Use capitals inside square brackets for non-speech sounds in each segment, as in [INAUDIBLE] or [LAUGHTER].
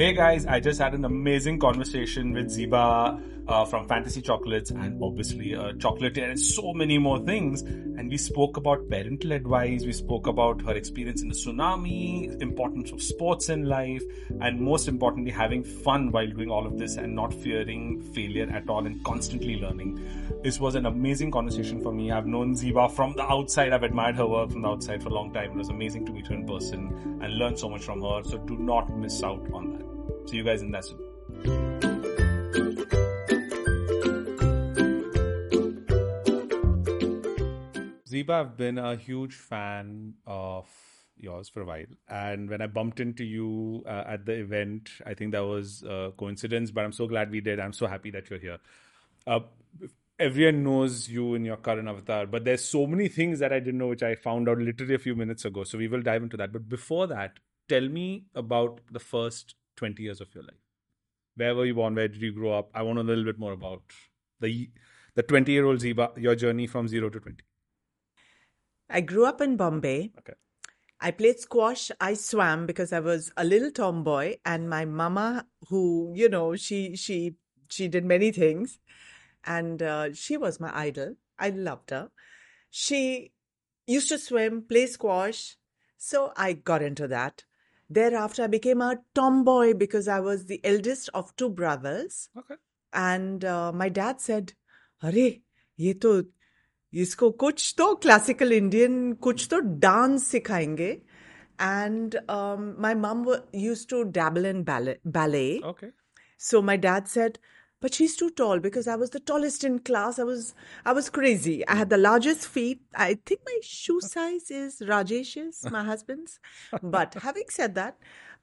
Hey guys, I just had an amazing conversation with Zeba uh, from Fantasie Chocolates and obviously chocolatier and so many more things. And we spoke about parental advice, we spoke about her experience in the tsunami, importance of sports in life, and most importantly, having fun while doing all of this and not fearing failure at all and constantly learning. This was an amazing conversation for me. I've known Zeba from the outside, I've admired her work from the outside for a long time. It was amazing to meet her in person and learn so much from her. So do not miss out on that. See you guys in that soon. Zeba, I've been a huge fan of yours for a while. And when I bumped into you uh, at the event, I think that was a coincidence, but I'm so glad we did. I'm so happy that you're here. Uh, everyone knows you in your current avatar, but there's so many things that I didn't know, which I found out literally a few minutes ago. So we will dive into that. But before that, tell me about the first 20 years of your life. Where were you born? Where did you grow up? I want to know a little bit more about the the 20 year old Zeba, your journey from zero to 20. I grew up in Bombay. Okay. I played squash. I swam because I was a little tomboy, and my mama, who you know, she she she did many things, and uh, she was my idol. I loved her. She used to swim, play squash, so I got into that. Thereafter, I became a tomboy because I was the eldest of two brothers, Okay. and uh, my dad said, "अरे ये तो इसको कुछ तो classical Indian कुछ तो dance सिखाएंगे and um, my mom wa- used to dabble in ballet, ballet. Okay. So my dad said, "But she's too tall because I was the tallest in class. I was I was crazy. I had the largest feet. I think my shoe size is Rajesh's, my husband's. But having said that,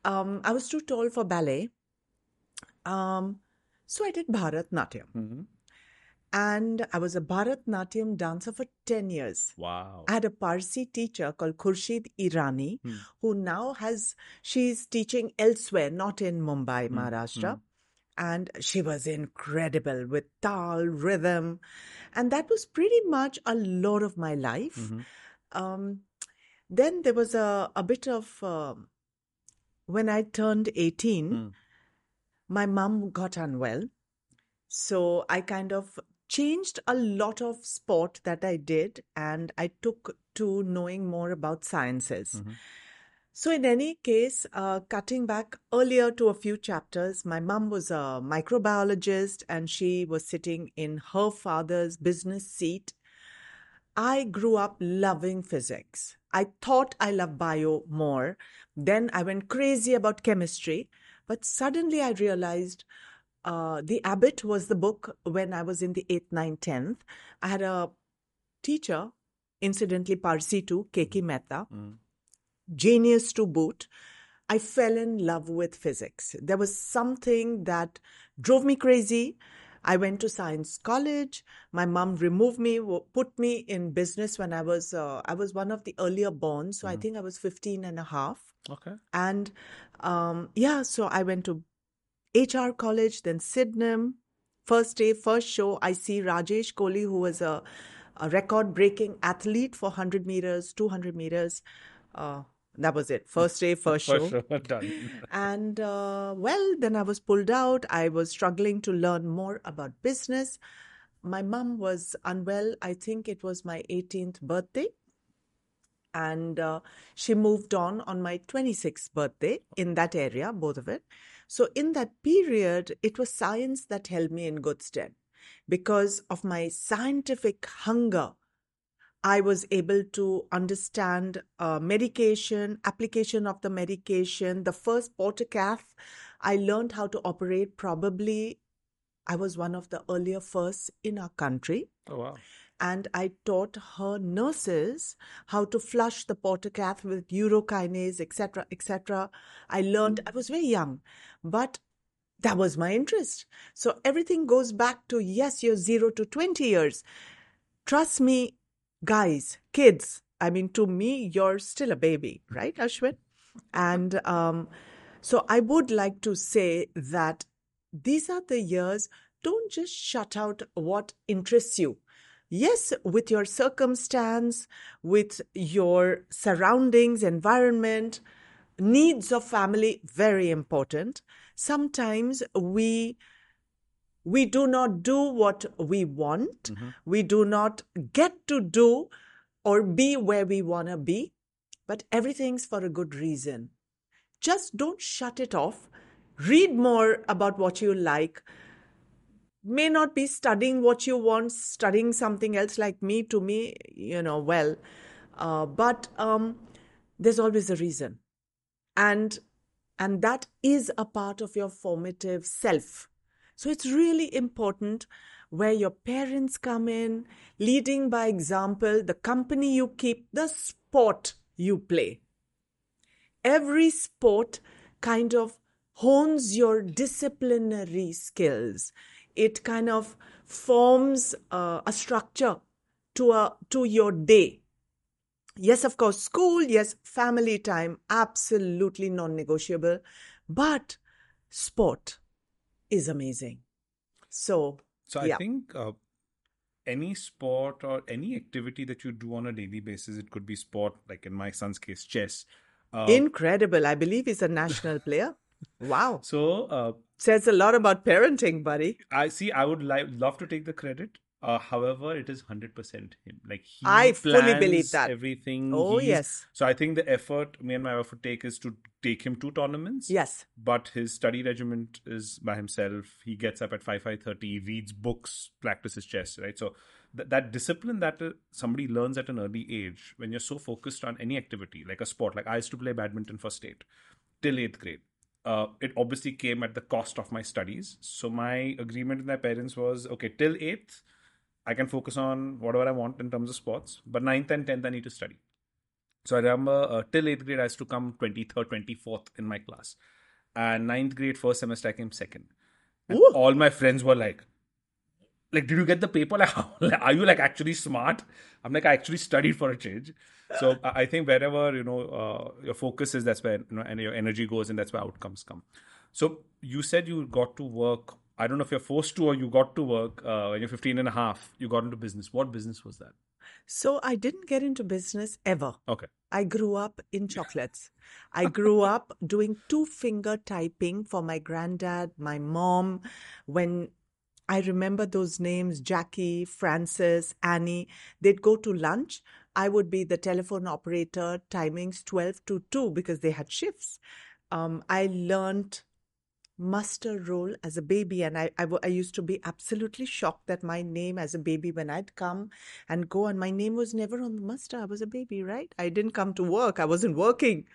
um, I was too tall for ballet. Um, so I did Bharatnatyam, Mhm. and I was a Bharatnatyam dancer for ten years. Wow. I had a Parsi teacher called Khurshid Irani, Hmm. who now has, she's teaching elsewhere, not in Mumbai, Maharashtra. And she was incredible with tal, rhythm. And that was pretty much a lot of my life. Mhm. Um, then there was a, a bit of, um when I turned 18, Hmm. my mom got unwell. So I kind of changed a lot of sport that I did and I took to knowing more about sciences. Mhm. So, in any case, uh, cutting back earlier to a few chapters, my mom was a microbiologist and she was sitting in her father's business seat. I grew up loving physics. I thought I loved bio more. Then I went crazy about chemistry. But suddenly I realized uh, The Abbot was the book when I was in the 8th, 9th, 10th. I had a teacher, incidentally Parsi too, Keki Mehta, Mm. Genius to boot. I fell in love with physics. There was something that drove me crazy. I went to science college. My mom removed me, put me in business when I was uh, I was one of the earlier born, so I think I was 15 and a half. Okay. And um, yeah, so I went to HR college, then Sydenham. First day, first show, I see Rajesh Kohli, who was a, a record breaking athlete for 100 meters, 200 meters. Uh, that was it. [LAUGHS] First day, first For show. [LAUGHS] Done. [LAUGHS] And uh, well, then I was pulled out. I was struggling to learn more about business. My mom was unwell. I think it was my 18th birthday. And uh, she moved on on my 26th birthday in that area, both of it. So, in that period, it was science that held me in good stead because of my scientific hunger. I was able to understand uh, medication, application of the medication. The first portacath, I learned how to operate. Probably, I was one of the earlier firsts in our country, Oh, wow. and I taught her nurses how to flush the portacath with urokinase, etc., etc. I learned. I was very young, but that was my interest. So everything goes back to yes, you're zero to twenty years. Trust me, guys, kids, I mean, to me, you're still a baby, right, Ashwin? And um, so I would like to say that these are the years, don't just shut out what interests you. Yes, with your circumstance, with your surroundings, environment, needs of family very important. Sometimes we we do not do what we want. Mm-hmm. We do not get to do or be where we want to be, but everything's for a good reason. Just don't shut it off. Read more about what you like. May not be studying what you want, studying something else like me, to me, you know, well. Uh, but um, there's always a reason. And and that is a part of your formative self. So it's really important where your parents come in, leading by example, the company you keep, the sport you play. Every sport kind of hones your disciplinary skills. It kind of forms uh, a structure to a to your day. Yes, of course, school, yes, family time, absolutely non-negotiable, but sport is amazing. So, So I think uh, any sport or any activity that you do on a daily basis, it could be sport, like in my son's case, chess. Uh, incredible. I believe he's a national player. Wow. [LAUGHS] so uh, Says a lot about parenting, buddy. I see. I would li- love to take the credit. Uh, however, it is hundred percent him. Like he I fully believe that. everything. Oh, He's- yes. So I think the effort me and my wife would take is to take him to tournaments. Yes. But his study regiment is by himself. He gets up at five five thirty, reads books, practices chess. Right. So th- that discipline that uh, somebody learns at an early age, when you're so focused on any activity like a sport, like I used to play badminton for state till eighth grade. Uh, it obviously came at the cost of my studies. So my agreement with my parents was okay till eighth, I can focus on whatever I want in terms of sports, but ninth and tenth I need to study. So I remember uh, till eighth grade I used to come twenty third, twenty fourth in my class, and ninth grade first semester I came second. And Ooh. all my friends were like, like, did you get the paper? [LAUGHS] Like, how, like, are you like actually smart? I'm like, I actually studied for a change. So I I think wherever you know uh, your focus is, that's where you know, and your energy goes, and that's where outcomes come. So you said you got to work. I don't know if you're forced to or you got to work uh, when you're 15 and a half. You got into business. What business was that? So I didn't get into business ever. Okay. I grew up in chocolates. I grew [LAUGHS] up doing two finger typing for my granddad, my mom. When I remember those names Jackie, Frances, Annie, they'd go to lunch. I would be the telephone operator, timings 12 to 2 because they had shifts. Um, I learned muster roll as a baby. And I I used to be absolutely shocked that my name as a baby when i'd come and go and my name was never on the muster i was a baby right? I didn't come to work i wasn't working.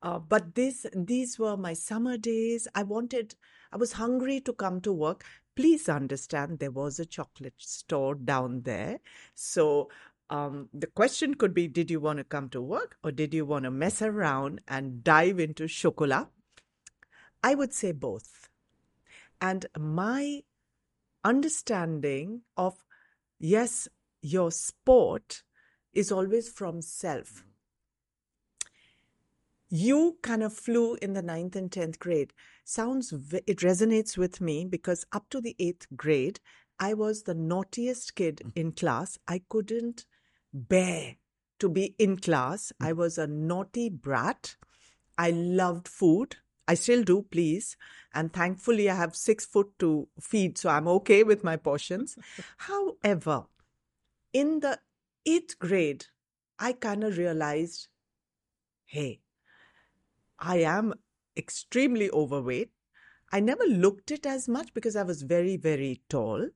Uh, but this these were my summer days. I wanted i was hungry to come to work. Please understand there was a chocolate store down there. So um, the question could be did you want to come to work or did you want to mess around and dive into chocolat I would say both. And my understanding of, yes, your sport is always from self. Mm-hmm. You kind of flew in the ninth and 10th grade. Sounds, it resonates with me because up to the eighth grade, I was the naughtiest kid mm-hmm. in class. I couldn't bear to be in class. Mm-hmm. I was a naughty brat. I loved food. I still do, please. And thankfully, I have six foot to feed, so I'm okay with my portions. [LAUGHS] However, in the eighth grade, I kind of realized hey, I am extremely overweight. I never looked it as much because I was very, very tall.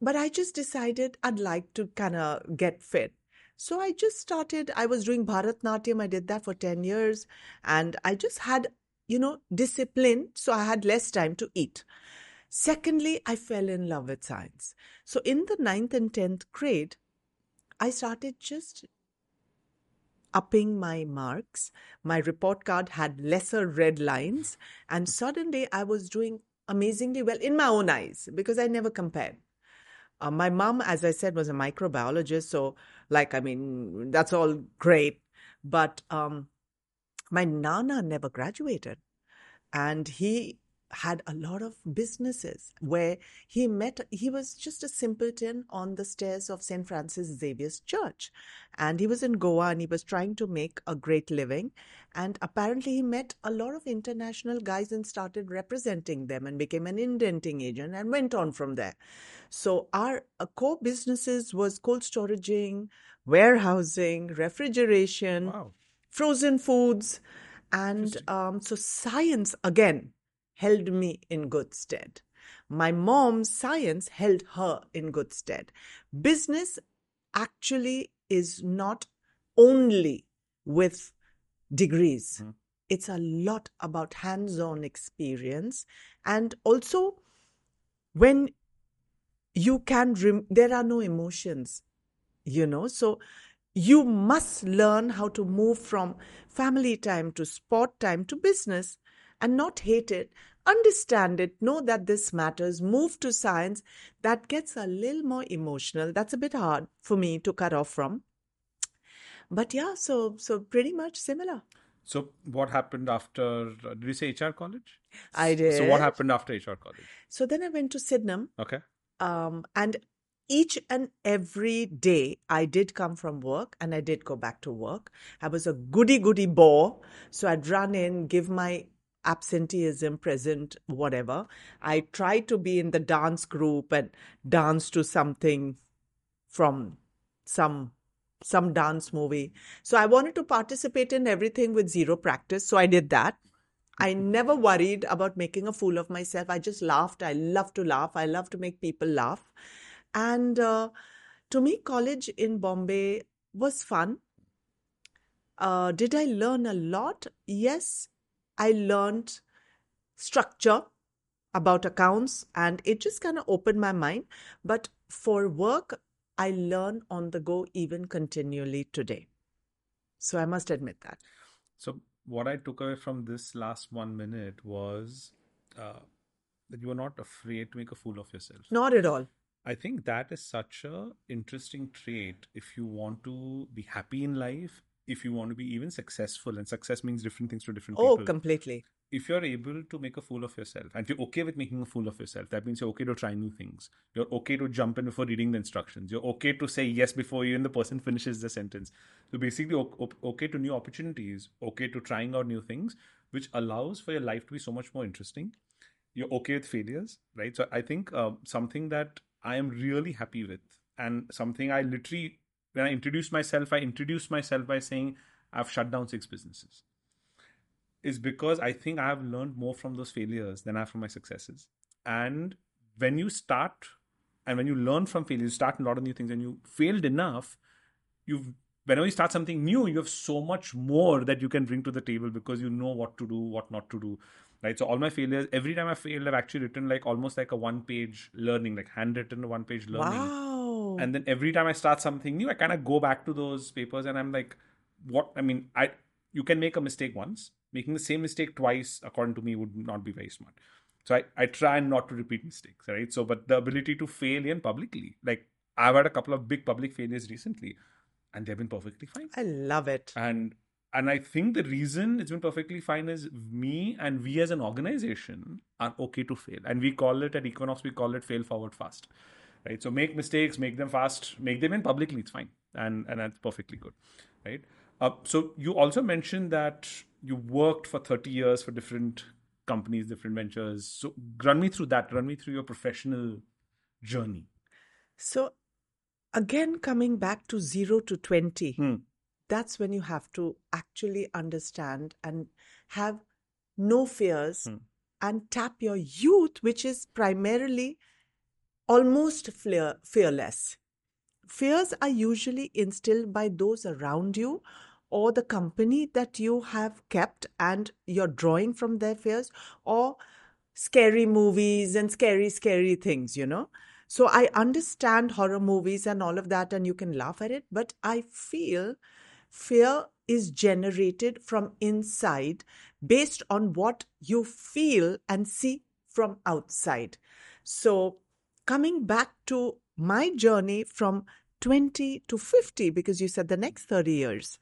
But I just decided I'd like to kind of get fit. So I just started, I was doing Bharatnatyam. I did that for 10 years. And I just had, you know, discipline. So I had less time to eat. Secondly, I fell in love with science. So in the ninth and 10th grade, I started just upping my marks. My report card had lesser red lines. And suddenly I was doing amazingly well in my own eyes because I never compared. Uh, my mom, as I said, was a microbiologist. So, like, I mean, that's all great. But um, my nana never graduated. And he had a lot of businesses where he met he was just a simpleton on the stairs of st francis xavier's church and he was in goa and he was trying to make a great living and apparently he met a lot of international guys and started representing them and became an indenting agent and went on from there so our uh, core businesses was cold storaging warehousing refrigeration Wow. Frozen foods and um, so science again held me in good stead. My mom's science held her in good stead. Business actually is not only with degrees. It's a lot about hands-on experience. And also when you can rem- there are no emotions you know? So you must learn how to move from family time to sport time to business and not hate it understand it know that this matters move to science that gets a little more emotional that's a bit hard for me to cut off from but yeah so so pretty much similar So what happened after? Uh, did you say HR college? I did. So what happened after HR college? so then i went to sydenham Okay. um, and each and every day I did come from work and I did go back to work. I was a goody goody bore. So I'd run in, give my absenteeism present, whatever. I tried to be in the dance group and dance to something from some some dance movie. So I wanted to participate in everything with zero practice. So I did that. I [LAUGHS] never worried about making a fool of myself. I just laughed. I love to laugh. I love to make people laugh. And uh, to me, college in Bombay was fun. Uh, did I learn a lot? Yes, I learned structure about accounts and it just kind of opened my mind. But for work, I learn on the go even continually today. So I must admit that. So what I took away from this last one minute was uh, that you are not afraid to make a fool of yourself. Not at all. I think that is such a interesting trait if you want to be happy in life, if you want to be even successful, and success means different things to different Oh, people. Oh, completely. if you're able to make a fool of yourself, and if you're okay with making a fool of yourself, that means you're okay to try new things. You're okay to jump in before reading the instructions. You're okay to say yes before even the person [LAUGHS] finishes the sentence. So basically, okay to new opportunities, okay to trying out new things, which allows for your life to be so much more interesting. You're okay with failures, right? So I think uh, something that I am really happy with, and something I literally, when I introduced myself, I introduced myself by saying I've shut down six businesses is because I think I have learned more from those failures than I have from my successes. And when you start and when you learn from failures, you start a lot of new things and you failed enough, you've whenever you start something new, you have so much more that you can bring to the table because you know what to do, what not to do. Right. So all my failures, every time I failed, I've actually written like almost like a one page learning, like handwritten one page learning. Wow. And then every time I start something new, I kind of go back to those papers and I'm like, what? I mean, I you can make a mistake once. Making the same mistake twice, according to me, would not be very smart. So I, I try not to repeat mistakes, right? So, but the ability to fail in publicly, like I've had a couple of big public failures recently, and they've been perfectly fine. I love it. And and I think the reason it's been perfectly fine is me and we as an organization are okay to fail, and we call it at Equinox, we call it fail forward fast, right? So make mistakes, make them fast, make them in publicly, it's fine, and and that's perfectly good, right? Uh, so you also mentioned that you worked for 30 years for different companies, different ventures. So run me through that. Run me through your professional journey. So, again, coming back to zero to 20, Hmm. That's when you have to actually understand and have no fears Hmm. and tap your youth, which is primarily almost fear, fearless. Fears are usually instilled by those around you or the company that you have kept and you're drawing from their fears or scary movies and scary, scary things, you know. So I understand horror movies and all of that, and you can laugh at it, but I feel fear is generated from inside based on what you feel and see from outside. So coming back to my journey from 20 to 50, because you said the next 30 years.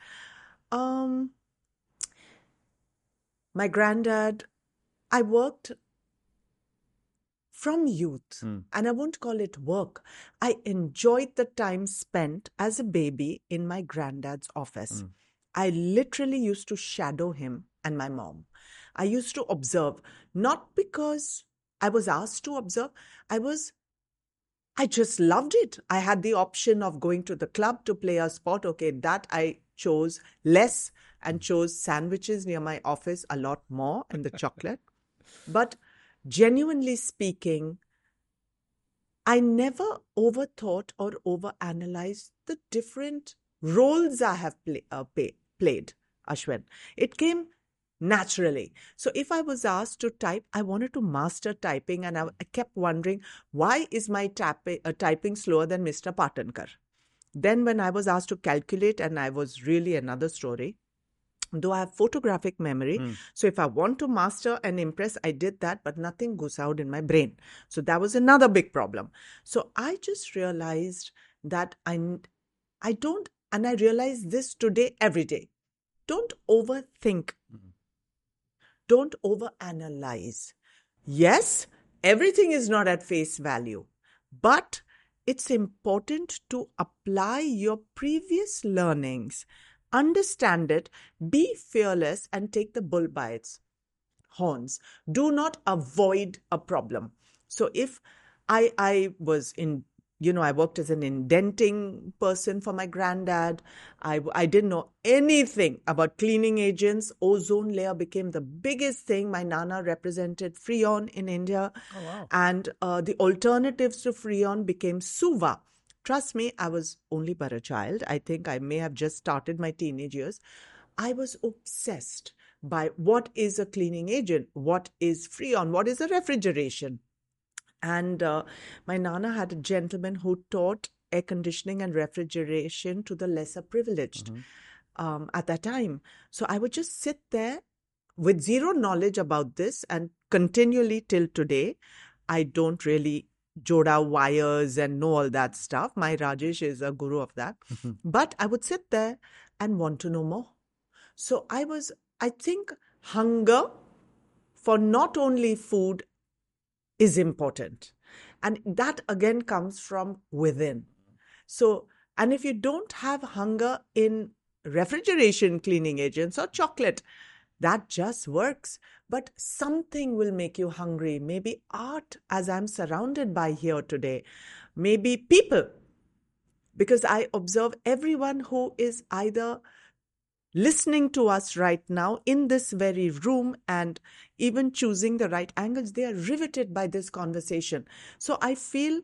Um, my granddad, I worked from youth, Hmm. and I won't call it work. I enjoyed the time spent as a baby in my granddad's office. Hmm. I literally used to shadow him and my mom. I used to observe, not because I was asked to observe, I was I just loved it. I had the option of going to the club to play a sport. Okay, that I chose less and chose sandwiches near my office a lot more and the chocolate. But genuinely speaking, I never overthought or overanalyzed the different roles I have play, uh, pay, played, Ashwin. It came naturally. So if I was asked to type, I wanted to master typing, and I, I kept wondering why is my uh, typing slower than Mr. Patankar? Then when I was asked to calculate, and I was really another story. Though I have photographic memory, hmm. so if I want to master and impress, I did that, but nothing goes out in my brain. So that was another big problem. So I just realized that I, I don't, and I realize this today every day. Don't overthink hmm. don't overanalyze. Yes, everything is not at face value, but it's important to apply your previous learnings, understand it, be fearless, and take the bull by its horns. Do not avoid a problem. So if I I was in you know, I worked as an indenting person for my granddad. I, I didn't know anything about cleaning agents. Ozone layer became the biggest thing. My Nana represented Freon in India. Oh, wow. And uh, the alternatives to Freon became Suva. Trust me, I was only but a child. I think I may have just started my teenage years. I was obsessed by what is a cleaning agent, what is Freon, what is a refrigeration. And uh, my Nana had a gentleman who taught air conditioning and refrigeration to the lesser privileged um, at that time. So I would just sit there with zero knowledge about this and continually till today. I don't really joda wires and know all that stuff. My Rajesh is a guru of that. Mm-hmm. but I would sit there and want to know more. So I was, I think, hunger for not only food is important. And that again comes from within. So, and if you don't have hunger in refrigeration cleaning agents or chocolate, that just works. But something will make you hungry. Maybe art, as I'm surrounded by here today. Maybe people, because I observe everyone who is either listening to us right now in this very room and even choosing the right angles, they are riveted by this conversation. So I feel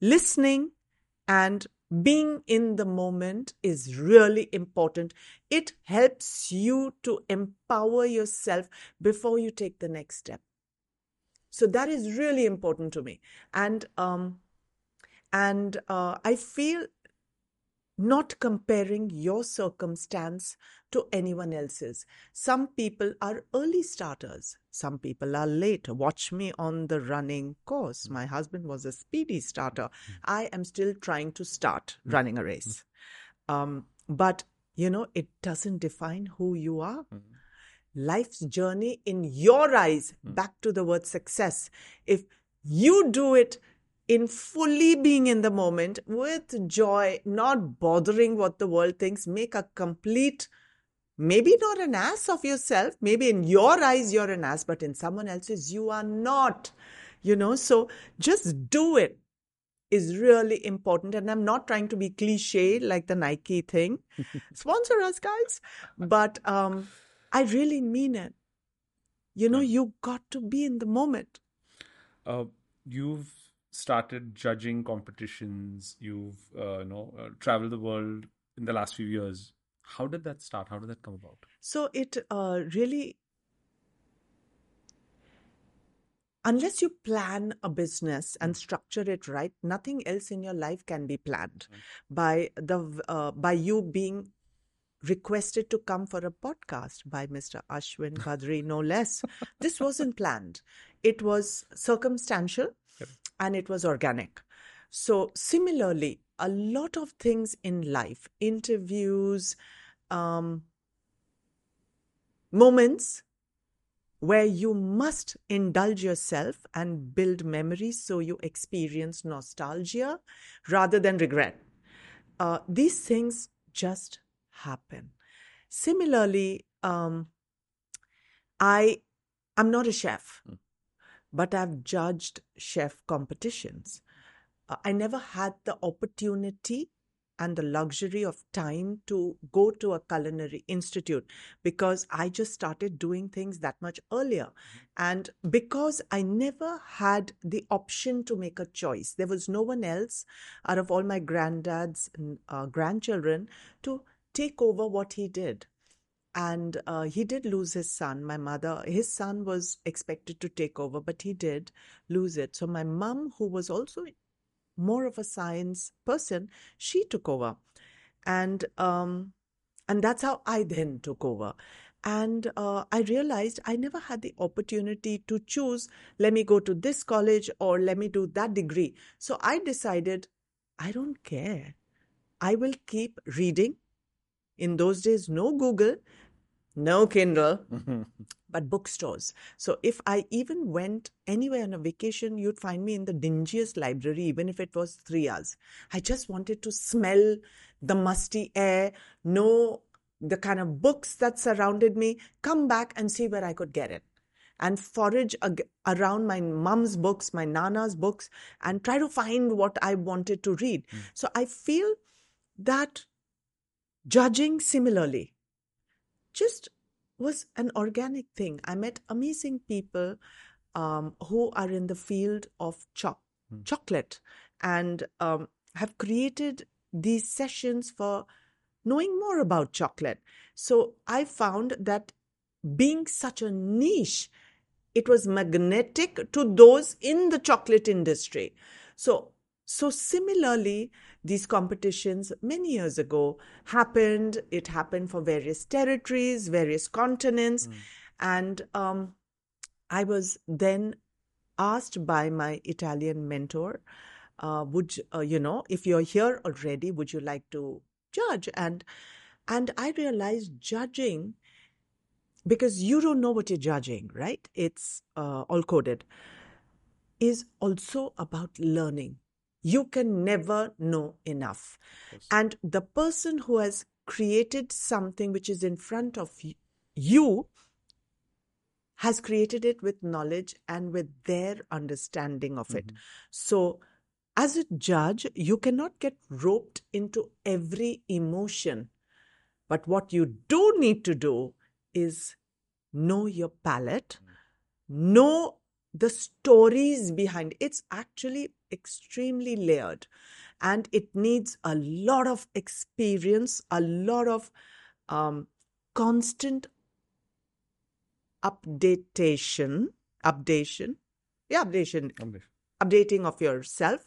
listening and being in the moment is really important. It helps you to empower yourself before you take the next step. So that is really important to me. And um, and uh, I feel not comparing your circumstance to anyone else's. Some people are early starters, some people are late. Watch me on the running course. My husband was a speedy starter. Hmm. I am still trying to start hmm. running a race. Hmm. Um, but, you know, it doesn't define who you are. Life's journey in your eyes, back to the word success. If you do it in fully being in the moment with joy, not bothering what the world thinks, make a complete, maybe not an ass of yourself. Maybe in your eyes, you're an ass, but in someone else's, you are not. You know, so just do it is really important. And I'm not trying to be cliche like the Nike thing. [LAUGHS] Sponsor us, guys. But um, I really mean it. You know, you got to be in the moment. Uh, you've started judging competitions. You've uh, you know uh, traveled the world in the last few years. How did that start? How did that come about? So it uh, really, unless you plan a business and structure it right, nothing else in your life can be planned. By the uh, by you being requested to come for a podcast by Mr. Ashwin Bhadri, no less. [LAUGHS] this wasn't planned. It was circumstantial and it was organic. So, similarly, a lot of things in life, interviews, um, moments, where you must indulge yourself and build memories so you experience nostalgia rather than regret. Uh, these things just happen. Similarly, um, I I'm not a chef, but I've judged chef competitions. Uh, I never had the opportunity and the luxury of time to go to a culinary institute because I just started doing things that much earlier. And because I never had the option to make a choice, there was no one else out of all my granddad's uh, grandchildren to take over what he did. And uh, he did lose his son. My mother, his son was expected to take over, but he did lose it. So my mum, who was also more of a science person, she took over, and um, and that's how I then took over. And uh, I realized I never had the opportunity to choose. Let me go to this college or let me do that degree. So I decided, I don't care. I will keep reading. In those days, no Google, no Kindle, [LAUGHS] but bookstores. So if I even went anywhere on a vacation, you'd find me in the dingiest library, even if it was three hours. I just wanted to smell the musty air, know the kind of books that surrounded me, come back and see where I could get it. And forage ag- around my mom's books, my nana's books, and try to find what I wanted to read. Hmm. So I feel that judging similarly just was an organic thing. I met amazing people um, who are in the field of cho- chocolate and um, have created these sessions for knowing more about chocolate. So I found that being such a niche, it was magnetic to those in the chocolate industry. So so similarly, these competitions many years ago happened. It happened for various territories, various continents, and um, I was then asked by my Italian mentor, uh, "Would uh, you know if you're here already? Would you like to judge?" And and I realized judging because you don't know what you're judging, right? It's uh, all coded. Is also about learning you can never know enough. And the person who has created something which is in front of you has created it with knowledge and with their understanding of it. Mm-hmm. So, as a judge, you cannot get roped into every emotion. But what you do need to do is know your palate, mm. know the stories behind it's actually extremely layered. And it needs a lot of experience a lot of um, constant updatation updation yeah updation updating of yourself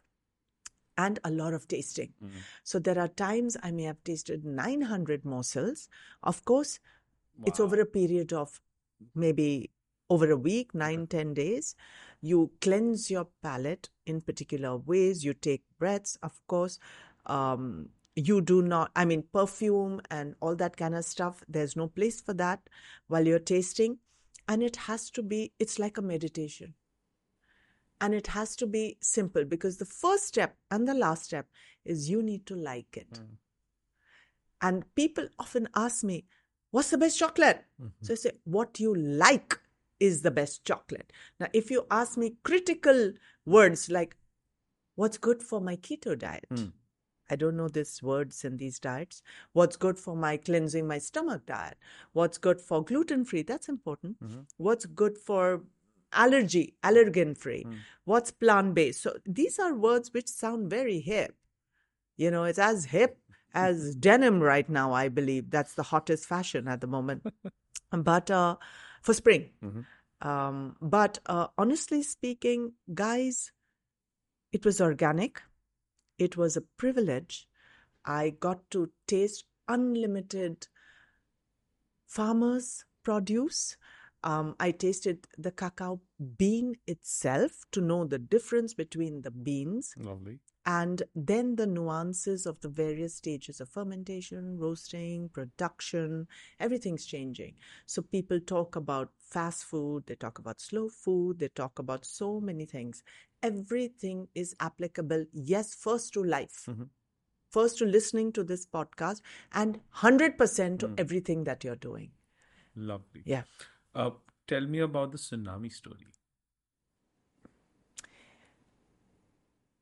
and a lot of tasting. So there are times i may have tasted 900 morsels. Of course it's over a period of maybe over a week, nine, ten days. You cleanse your palate in particular ways. You take breaths, of course. Um, you do not, I mean, perfume and all that kind of stuff. There's no place for that while you're tasting. And it has to be, it's like a meditation. And it has to be simple because the first step and the last step is you need to like it. And people often ask me, What's the best chocolate? So I say, What you like is the best chocolate. Now, if you ask me critical words like, What's good for my keto diet? Hmm. I don't know these words in these diets. What's good for my cleansing my stomach diet? What's good for gluten free? That's important. Mm-hmm. What's good for allergy, allergen free? Hmm. What's plant based? So these are words which sound very hip. You know, it's as hip as [LAUGHS] denim right now, I believe. That's the hottest fashion at the moment. [LAUGHS] but uh, for spring. Mm-hmm. Um, but uh, honestly speaking, guys, it was organic. It was a privilege. I got to taste unlimited farmers' produce. Um, I tasted the cacao bean itself to know the difference between the beans Lovely. and then the nuances of the various stages of fermentation, roasting, production, everything's changing. So people talk about fast food, they talk about slow food, they talk about so many things. Everything is applicable, yes, first to life, Mhm. first to listening to this podcast, and 100% to Mm. everything that you're doing. Lovely. Yeah. Uh, tell me about the tsunami story.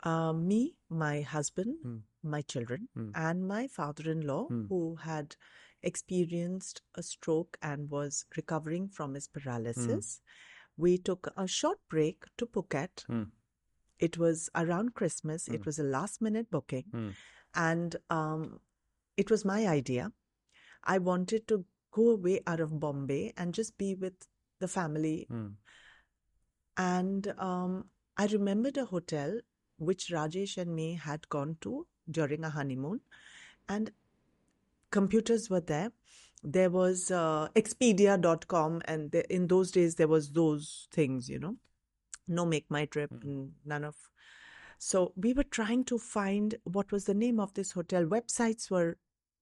Uh, me, my husband, Hmm. my children, Hmm. and my father in law, Hmm. who had experienced a stroke and was recovering from his paralysis. We took a short break to Phuket. Hmm. It was around Christmas, it Hmm. was a last minute booking, Hmm. and um, it was my idea. I wanted to go away out of Bombay and just be with the family Hmm. and um, I remembered a hotel which Rajesh and me had gone to during a honeymoon, and computers were there. There was uh, Expedia.com, and the, in those days there was those things, you know, no make my trip, n- none of. So we were trying to find what was the name of this hotel. Websites were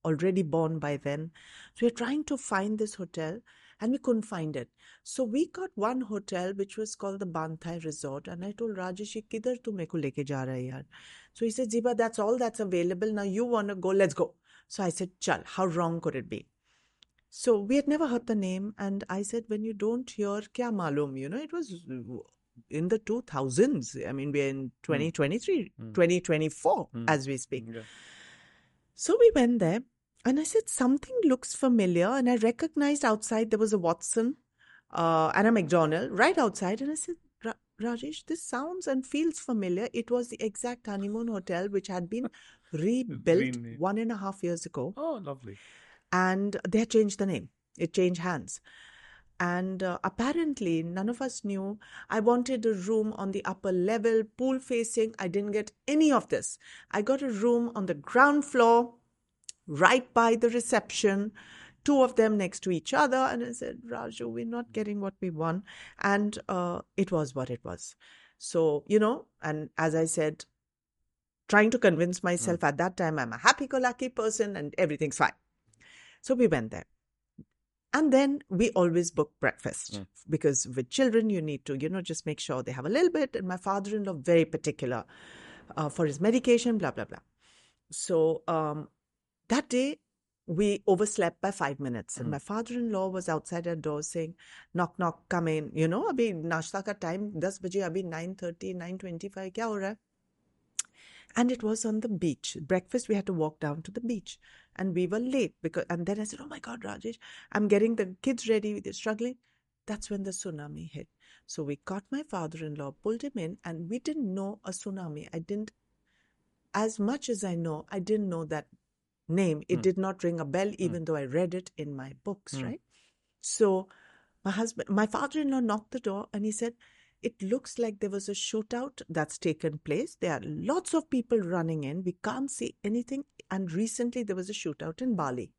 already born by then. So we were trying to find this hotel and we couldn't find it. So we got one hotel which was called the Banthai Resort and I told Rajesh, kidhar tu meko leke ja raha yaar? So he said, Zeba, that's all that's available. Now you want to go, let's go. So I said, chal, how wrong could it be? So we had never heard the name and I said, when you don't hear kya malum, you know, it was in the 2000s. I mean, we're in hmm. 2023, mm. 2024 mm. as we speak. Yeah. So we went there, and I said, Something looks familiar. And I recognized outside there was a Watson uh, and a McDonald right outside. And I said, "Ra- Rajesh, this sounds and feels familiar. It was the exact honeymoon hotel which had been [LAUGHS] rebuilt one and a half years ago. Oh, lovely. And they had changed the name, it changed hands. And uh, apparently, none of us knew. I wanted a room on the upper level, pool facing. I didn't get any of this. I got a room on the ground floor, right by the reception, two of them next to each other. And I said, Raju, we're not getting what we want. And uh, it was what it was. So, you know, and as I said, trying to convince myself at that time I'm a happy go lucky person and everything's fine. So we went there and then we always book breakfast mm. because with children you need to you know just make sure they have a little bit. And my father-in-law very particular uh, for his medication blah blah blah. So um, that day we overslept by five minutes. And hmm. my father-in-law was outside our door saying knock knock come in. You know abhi nashta ka time 10 baje abhi 9:30 9:25 kya ho raha and it was on the beach. Breakfast we had to walk down to the beach. And we were late because and then i said oh my god rajesh i'm getting the kids ready. They're struggling. That's when the tsunami hit. So we caught my father-in-law pulled him in and we didn't know a tsunami. I didn't as much as i know i didn't know that name. It Hmm. did not ring a bell even though i read it in my books Hmm. right? So my husband my father-in-law knocked the door and he said it looks like there was a shootout that's taken place. There are lots of people running in. We can't see anything. And recently there was a shootout in Bali.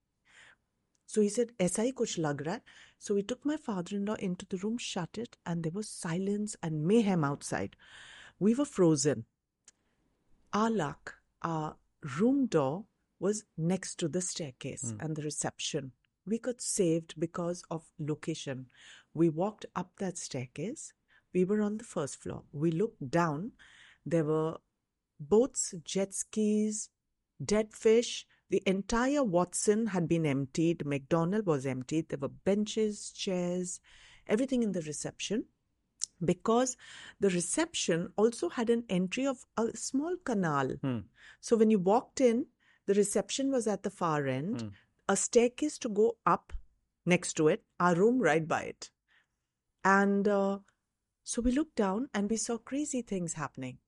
So he said, "ऐसा ही कुछ लग रहा है." So we took my father-in-law into the room, shut it, and there was silence and mayhem outside. We were frozen. Our luck, our room door was next to the staircase and the reception. We got saved because of location. We walked up that staircase. we were on the first floor. We looked down. There were boats, jet skis, dead fish. The entire Watson had been emptied. McDonald was emptied. There were benches, chairs, everything in the reception. Because the reception also had an entry of a small canal. Hmm. So when you walked in, the reception was at the far end, Hmm. a staircase to go up next to it, our room right by it. And uh, so we looked down and we saw crazy things happening.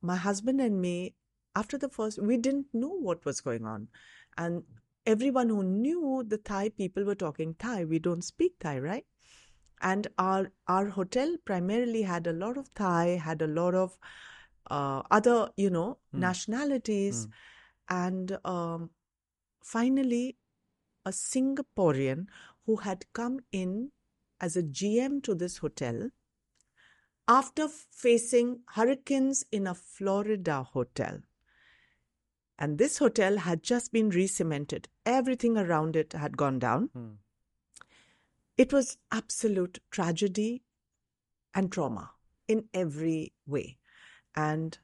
My husband and me, after the first, we didn't know what was going on. And everyone who knew the Thai people were talking Thai. We don't speak Thai, right? And our our hotel primarily had a lot of Thai, had a lot of uh, other, you know, nationalities. And um, finally, a Singaporean who had come in as a GM to this hotel after facing hurricanes in a Florida hotel. And this hotel had just been re-cemented. Everything around it had gone down. Hmm. It was absolute tragedy and trauma in every way. And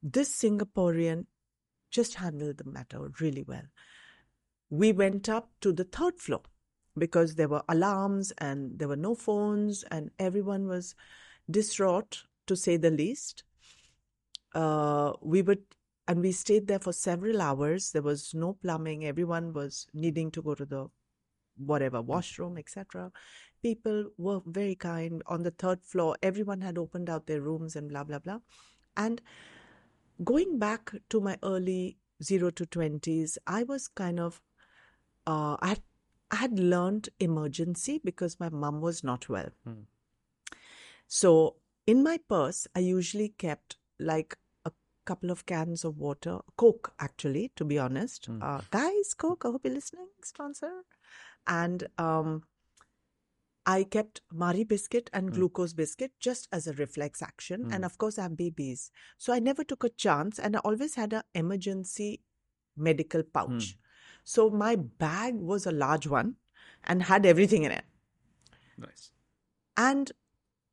this Singaporean just handled the matter really well. We went up to the third floor because there were alarms and there were no phones, and everyone was distraught to say the least. Uh, we would and we stayed there for several hours. There was no plumbing. Everyone was needing to go to the whatever washroom, etc. People were very kind. On the third floor, everyone had opened out their rooms and blah blah blah. And going back to my early zero to twenties, I was kind of uh, I had I had learned emergency because my mum was not well. Hmm. So in my purse, I usually kept like a couple of cans of water, Coke actually, to be honest. Hmm. Uh, guys, Coke, I hope you're listening, sponsor. And um, I kept Marie biscuit and Hmm. glucose biscuit just as a reflex action. Hmm. And of course, I have babies. So I never took a chance and I always had an emergency medical pouch. So my bag was a large one and had everything in it. Nice. And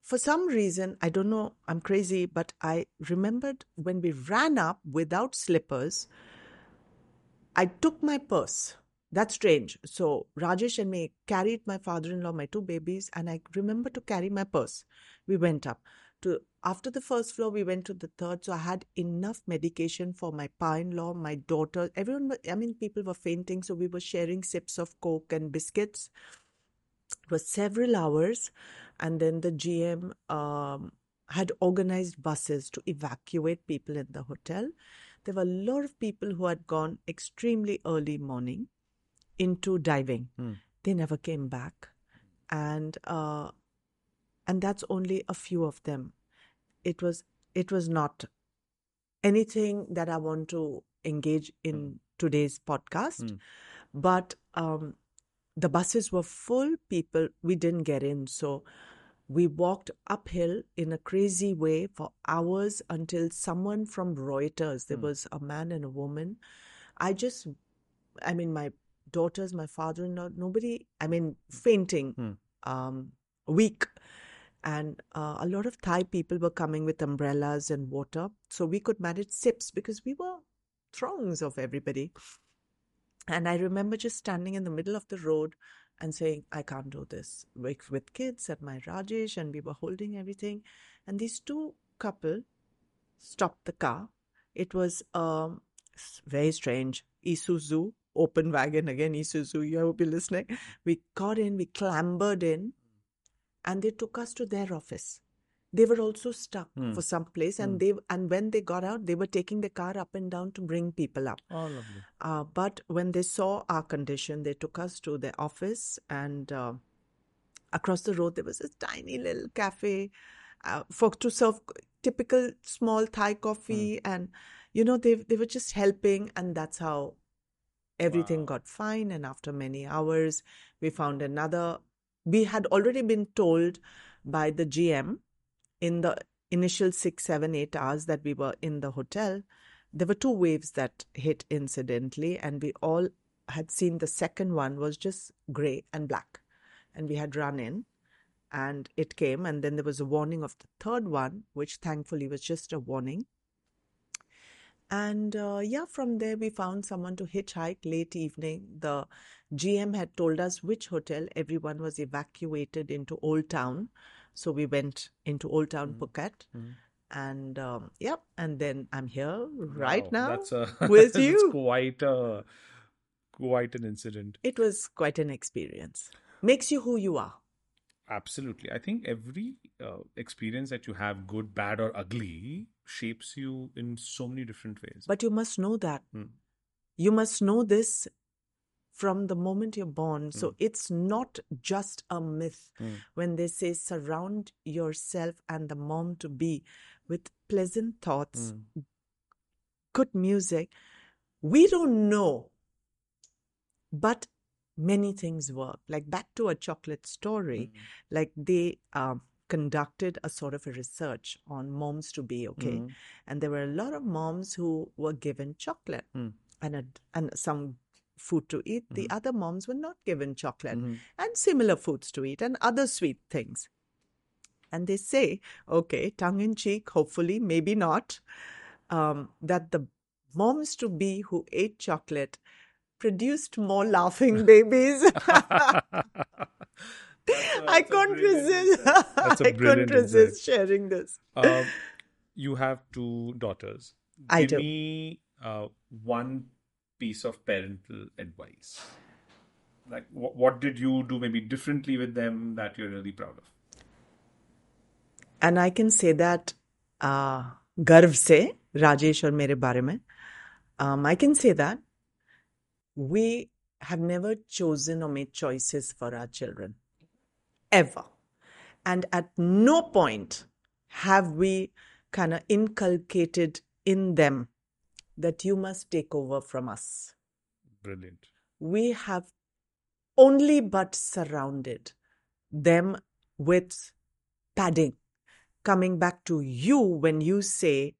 for some reason, I don't know, I'm crazy, but I remembered when we ran up without slippers, I took my purse. That's strange. So Rajesh and me carried my father-in-law, my two babies, and I remember to carry my purse. We went up to after the first floor, we went to the third. So I had enough medication for my pa-in-law, my daughter. Everyone, I mean, people were fainting, so we were sharing sips of coke and biscuits. It was several hours, and then the GM um, had organized buses to evacuate people in the hotel. There were a lot of people who had gone extremely early morning into diving. Hmm. They never came back, and uh, and that's only a few of them. It was it was not anything that I want to engage in today's podcast, Hmm. but um, the buses were full. People we didn't get in, so we walked uphill in a crazy way for hours until someone from Reuters. There Hmm. was a man and a woman. I just, I mean, my daughters, my father-in-law, nobody. I mean, fainting, Hmm. um, weak and uh, a lot of Thai people were coming with umbrellas and water, so we could manage sips because we were throngs of everybody. And I remember just standing in the middle of the road and saying, I can't do this with, with kids and my Rajesh, and we were holding everything. And these two couple stopped the car. It was um, very strange. Isuzu, open wagon again, Isuzu, you will be listening. We got in, we clambered in, and they took us to their office. They were also stuck Hmm. for some place, and Hmm. they and when they got out, they were taking the car up and down to bring people up. Oh, lovely. Uh, but when they saw our condition, they took us to their office, and uh, across the road there was this tiny little cafe uh, for to serve typical small Thai coffee, and you know they they were just helping, and that's how everything Wow. got fine. And after many hours, we found another. We had already been told by the GM in the initial six, seven, eight hours that we were in the hotel, there were two waves that hit incidentally, and we all had seen the second one was just grey and black. And we had run in, and it came, and then there was a warning of the third one, which thankfully was just a warning. And uh, yeah, from there we found someone to hitchhike late evening. The GM had told us which hotel everyone was evacuated into Old Town. So we went into Old Town Phuket. Mhm. And um, yep, and then I'm here right Wow, now. That's a, [LAUGHS] with [LAUGHS] that's you. quite a quite an incident. It was quite an experience. Makes you who you are. Absolutely. I think every uh, experience that you have, good, bad, or ugly, shapes you in so many different ways. But you must know that. Hmm. You must know this from the moment you're born. So Hmm. it's not just a myth Hmm. when they say surround yourself and the mom to be with pleasant thoughts, Mm. good music. We don't know, but many things work. Like back to a chocolate story, like they um, conducted a sort of a research on moms to be okay, and there were a lot of moms who were given chocolate and a, and some food to eat. The other moms were not given chocolate and similar foods to eat and other sweet things. And they say, okay, tongue in cheek, hopefully, maybe not, um, that the moms to be who ate chocolate produced more laughing [LAUGHS] babies. [LAUGHS] I couldn't resist. I [LAUGHS] a I brilliant couldn't resist sharing this. um, you have two daughters. I Give do. me uh, one piece of parental advice. Like, wh- what did you do maybe differently with them that you're really proud of? And I can say that uh, गर्व से राजेश और मेरे बारे में um, I can say that we have never chosen or made choices for our children ever and at no point have we kind of inculcated in them that you must take over from us Brilliant. we have only but surrounded them with padding. Coming back to you when you say,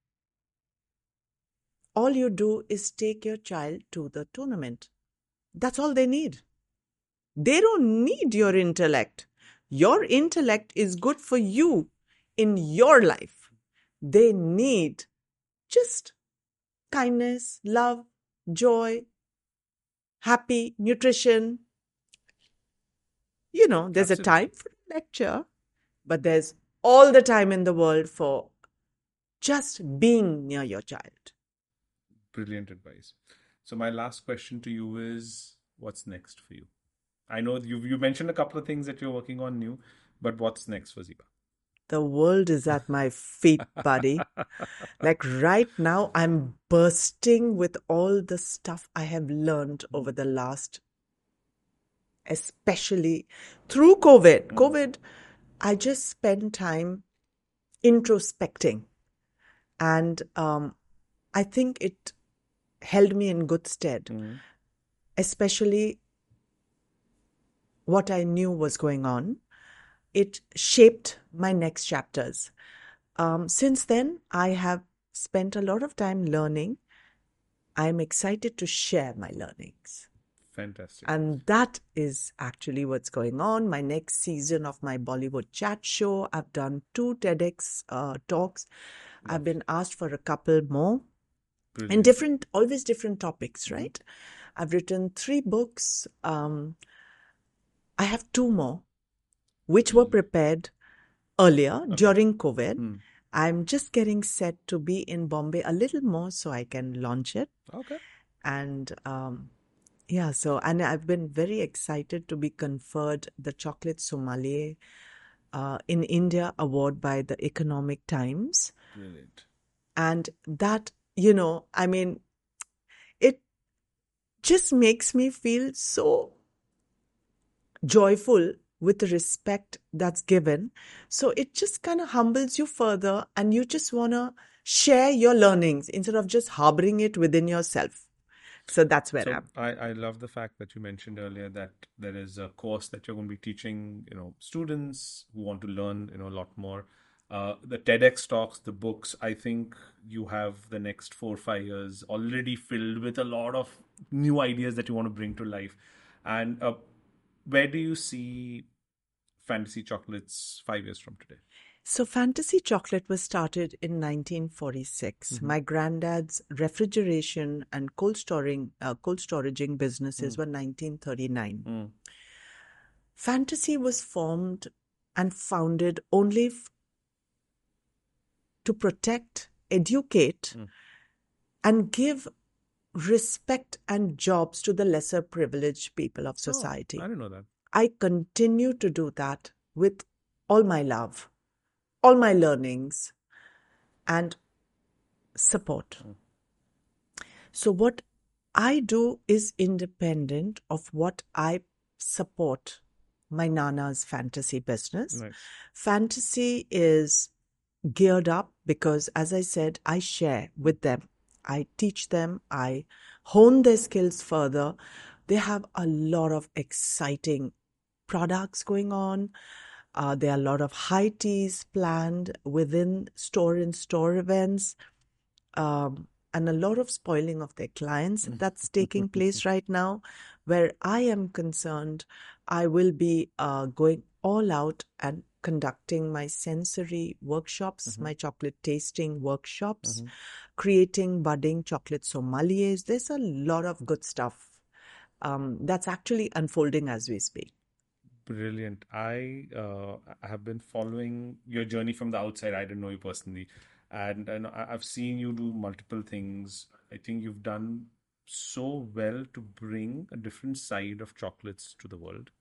all you do is take your child to the tournament. That's all they need. They don't need your intellect. Your intellect is good for you in your life. They need just kindness, love, joy, happy, nutrition. You know, there's a time for a lecture, but there's all the time in the world for just being near your child. Brilliant advice. So my last question to you is, what's next for you? I know you you mentioned a couple of things that you're working on new, but what's next for Zeba? The world is at my feet, buddy. like right now, I'm bursting with all the stuff I have learned over the last, especially through COVID. COVID, I just spent time introspecting. And um, I think it held me in good stead, especially what I knew was going on. It shaped my next chapters. Um, since then, I have spent a lot of time learning. I'm excited to share my learnings. Fantastic. And that is actually what's going on. My next season of my Bollywood chat show, I've done two TEDx uh, talks. I've been asked for a couple more in Brilliant. different, always different topics, right? I've written three books. Um, I have two more, which were prepared earlier during COVID. I'm just getting set to be in Bombay a little more so I can launch it Okay. and um, yeah so and i've been very excited to be conferred the chocolate sommelier uh, in india award by the economic times Brilliant. and that you know i mean it just makes me feel so joyful with the respect that's given so it just kind of humbles you further and you just want to share your learnings instead of just harboring it within yourself so that's where So i'm I, I love the fact that you mentioned earlier that there is a course that you're going to be teaching, you know, students who want to learn, you know, a lot more. Uh, the TEDx talks, the books, I think you have the next four or five years already filled with a lot of new ideas that you want to bring to life. And uh, where do you see Fantasie Chocolates five years from today? So, Fantasie Chocolate was started in 1946. Mm-hmm. My granddad's refrigeration and cold storing, uh, cold storaging businesses mm. were 1939. Mm. Fantasie was formed and founded only f- to protect, educate, mm. and give respect and jobs to the lesser privileged people of oh, society. I didn't know that. I continue to do that with all my love, all my learnings, and support. Hmm. So, what I do is independent of what I support my Nana's Fantasie business. Nice. Fantasie is geared up because, as I said, I share with them. I teach them, I hone their skills further They have a lot of exciting products going on. Uh, there are a lot of high teas planned within store in store events. Um, and a lot of spoiling of their clients that's taking [LAUGHS] place right now. Where I am concerned, I will be uh, going all out and conducting my sensory workshops, my chocolate tasting workshops, creating budding chocolate sommeliers. There's a lot of good stuff um, that's actually unfolding as we speak. Brilliant. I uh, have been following your journey from the outside. I didn't know you personally, and, and I've seen you do multiple things. I think you've done so well to bring a different side of chocolates to the world.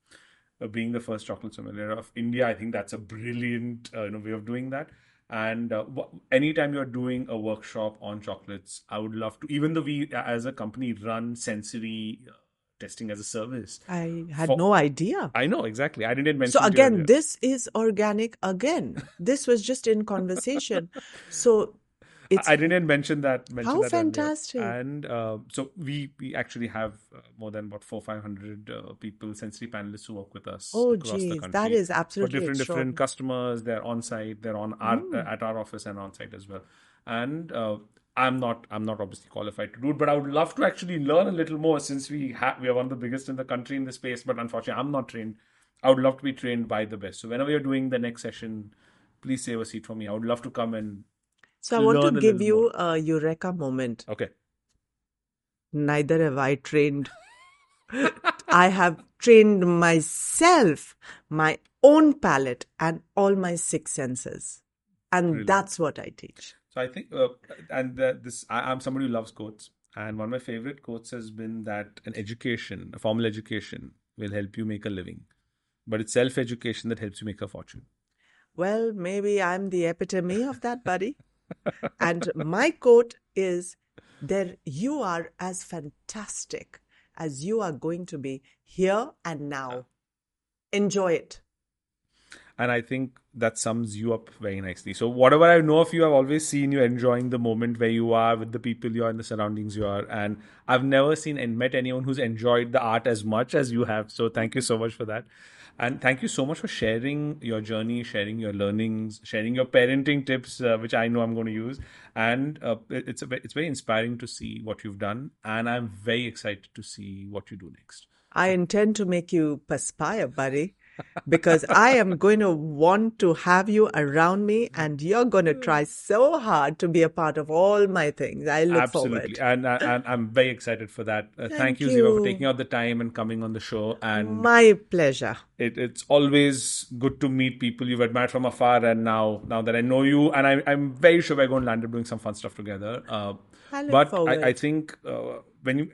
Uh, being the first chocolate sommelier of India, I think that's a brilliant uh, you know, way of doing that. And uh, anytime you're doing a workshop on chocolates, I would love to. Even though we, as a company, run sensory uh, testing as a service, I had For- no idea. I know exactly. I didn't mention. So again, this is organic again. This was just in conversation. So it's I didn't mention that. Mention How that earlier. fantastic. And uh, so we we actually have uh, more than what four five hundred uh, people, sensory panelists who work with us oh across the geez, country that is for absolutely different extraordinary. different customers. They're on site. They're on our Mm. uh, at our office and on site as well. And uh, I'm not I'm not obviously qualified to do it, but I would love to actually learn a little more since we have we are one of the biggest in the country in this space. But unfortunately, I'm not trained. I would love to be trained by the best. So whenever you're doing the next session, please save a seat for me. I would love to come and So I want to give you a eureka moment. okay. Neither have I trained. [LAUGHS] I have trained myself, my own palate, and all my six senses. And Brilliant. that's what I teach. So I think, uh, and uh, this, I, I'm somebody who loves quotes, and one of my favorite quotes has been that an education, a formal education, will help you make a living, but it's self-education that helps you make a fortune. Well, maybe I'm the epitome of that, buddy. [LAUGHS] and my quote is there you are as fantastic as you are going to be here and now. Enjoy it. And I think that sums you up very nicely. So, whatever I know of you, I've always seen you enjoying the moment where you are with the people you are and the surroundings you are. And I've never seen and met anyone who's enjoyed the art as much as you have. So, thank you so much for that. And thank you so much for sharing your journey, sharing your learnings, sharing your parenting tips, uh, which I know I'm going to use. And uh, it's a, it's very inspiring to see what you've done. And I'm very excited to see what you do next. I intend to make you perspire, buddy, because I am going to want to have you around me and you're going to try so hard to be a part of all my things. I look Absolutely, forward. and, and I'm very excited for that. Uh, thank, Thank you, Zeba, for taking out the time and coming on the show. And My pleasure. it, it's always good to meet people you've admired from afar. And now, now that I know you, and I, I'm very sure we're going to land up doing some fun stuff together. Uh, I but. I, I think uh, when you,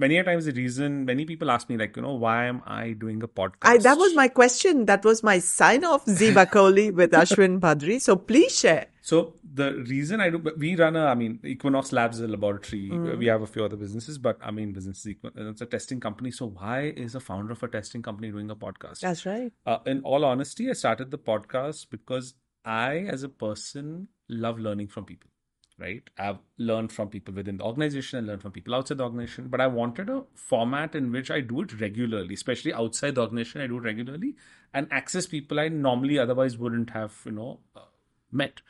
many a times the reason many people ask me like, you know, why am I doing a podcast? I, that was my question. That was my sign off, Zeba Kohli with Ashwin Bhadri. So please share. So the reason I do, we run a, I mean, Equinox Labs is a laboratory. We have a few other businesses, but I mean, business is it's a testing company. So why is a founder of a testing company doing a podcast? That's right. Uh, in all honesty, I started the podcast because I, as a person, love learning from people. Right, I've learned from people within the organization and learned from people outside the organization. But I wanted a format in which I do it regularly, especially outside the organization. I do it regularly and access people I normally otherwise wouldn't have, you know, uh, met.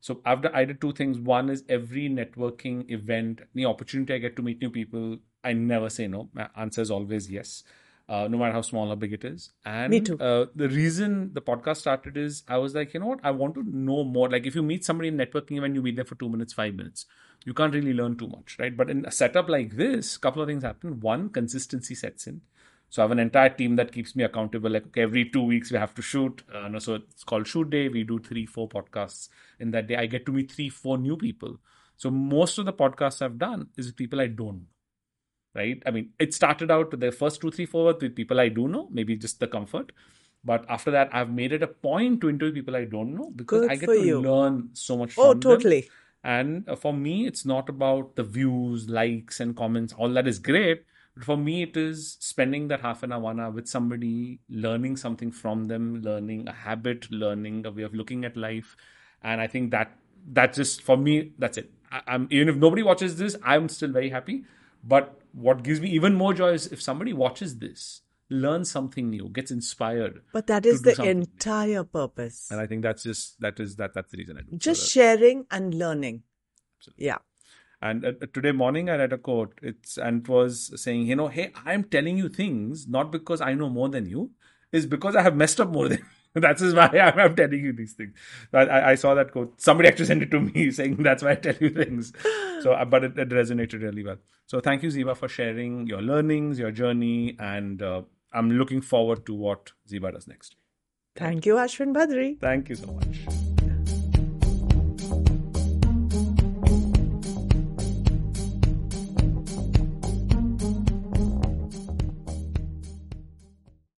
So done, I did two things. One is every networking event, the opportunity I get to meet new people, I never say no. My answer is always yes, uh, no matter how small or big it is. And Me too. Uh, the reason the podcast started is I was like, you know what, I want to know more. Like if you meet somebody in networking event, you meet them for two minutes, five minutes, you can't really learn too much, right? But in a setup like this, a couple of things happen. One, consistency sets in. So I have an entire team that keeps me accountable. Like okay, every two weeks we have to shoot. Uh, no, so it's called shoot day. We do three, four podcasts in that day. I get to meet three, four new people. So most of the podcasts I've done is with people I don't know. Right? I mean, it started out the first two, three, four with people I do know, maybe just the comfort. But after that, I've made it a point to interview people I don't know because Good I get to you. learn so much from Oh, them. totally. And uh, for me, it's not about the views, likes, and comments. All that is great. But for me, it is spending that half an hour, one hour with somebody, learning something from them, learning a habit, learning a way of looking at life. And I think that that just for me, that's it. I, I'm even if nobody watches this, I'm still very happy. But what gives me even more joy is if somebody watches this, learns something new, gets inspired. But that is the entire purpose. And I think that's just that is that that's the reason I do. So Just that- sharing and learning. Yeah. And uh, today morning, I read a quote. It's and it was saying, you know, hey, I'm telling you things not because I know more than you, is because I have messed up more than. [LAUGHS] That's is why I'm, I'm telling you these things. I, I, I saw that quote. Somebody actually sent it to me [LAUGHS] saying that's why I tell you things. So, uh, but it, it resonated really well. So, thank you, Zeba, for sharing your learnings, your journey, and uh, I'm looking forward to what Zeba does next. Thank you, Ashwin Bhadri. Thank you so much.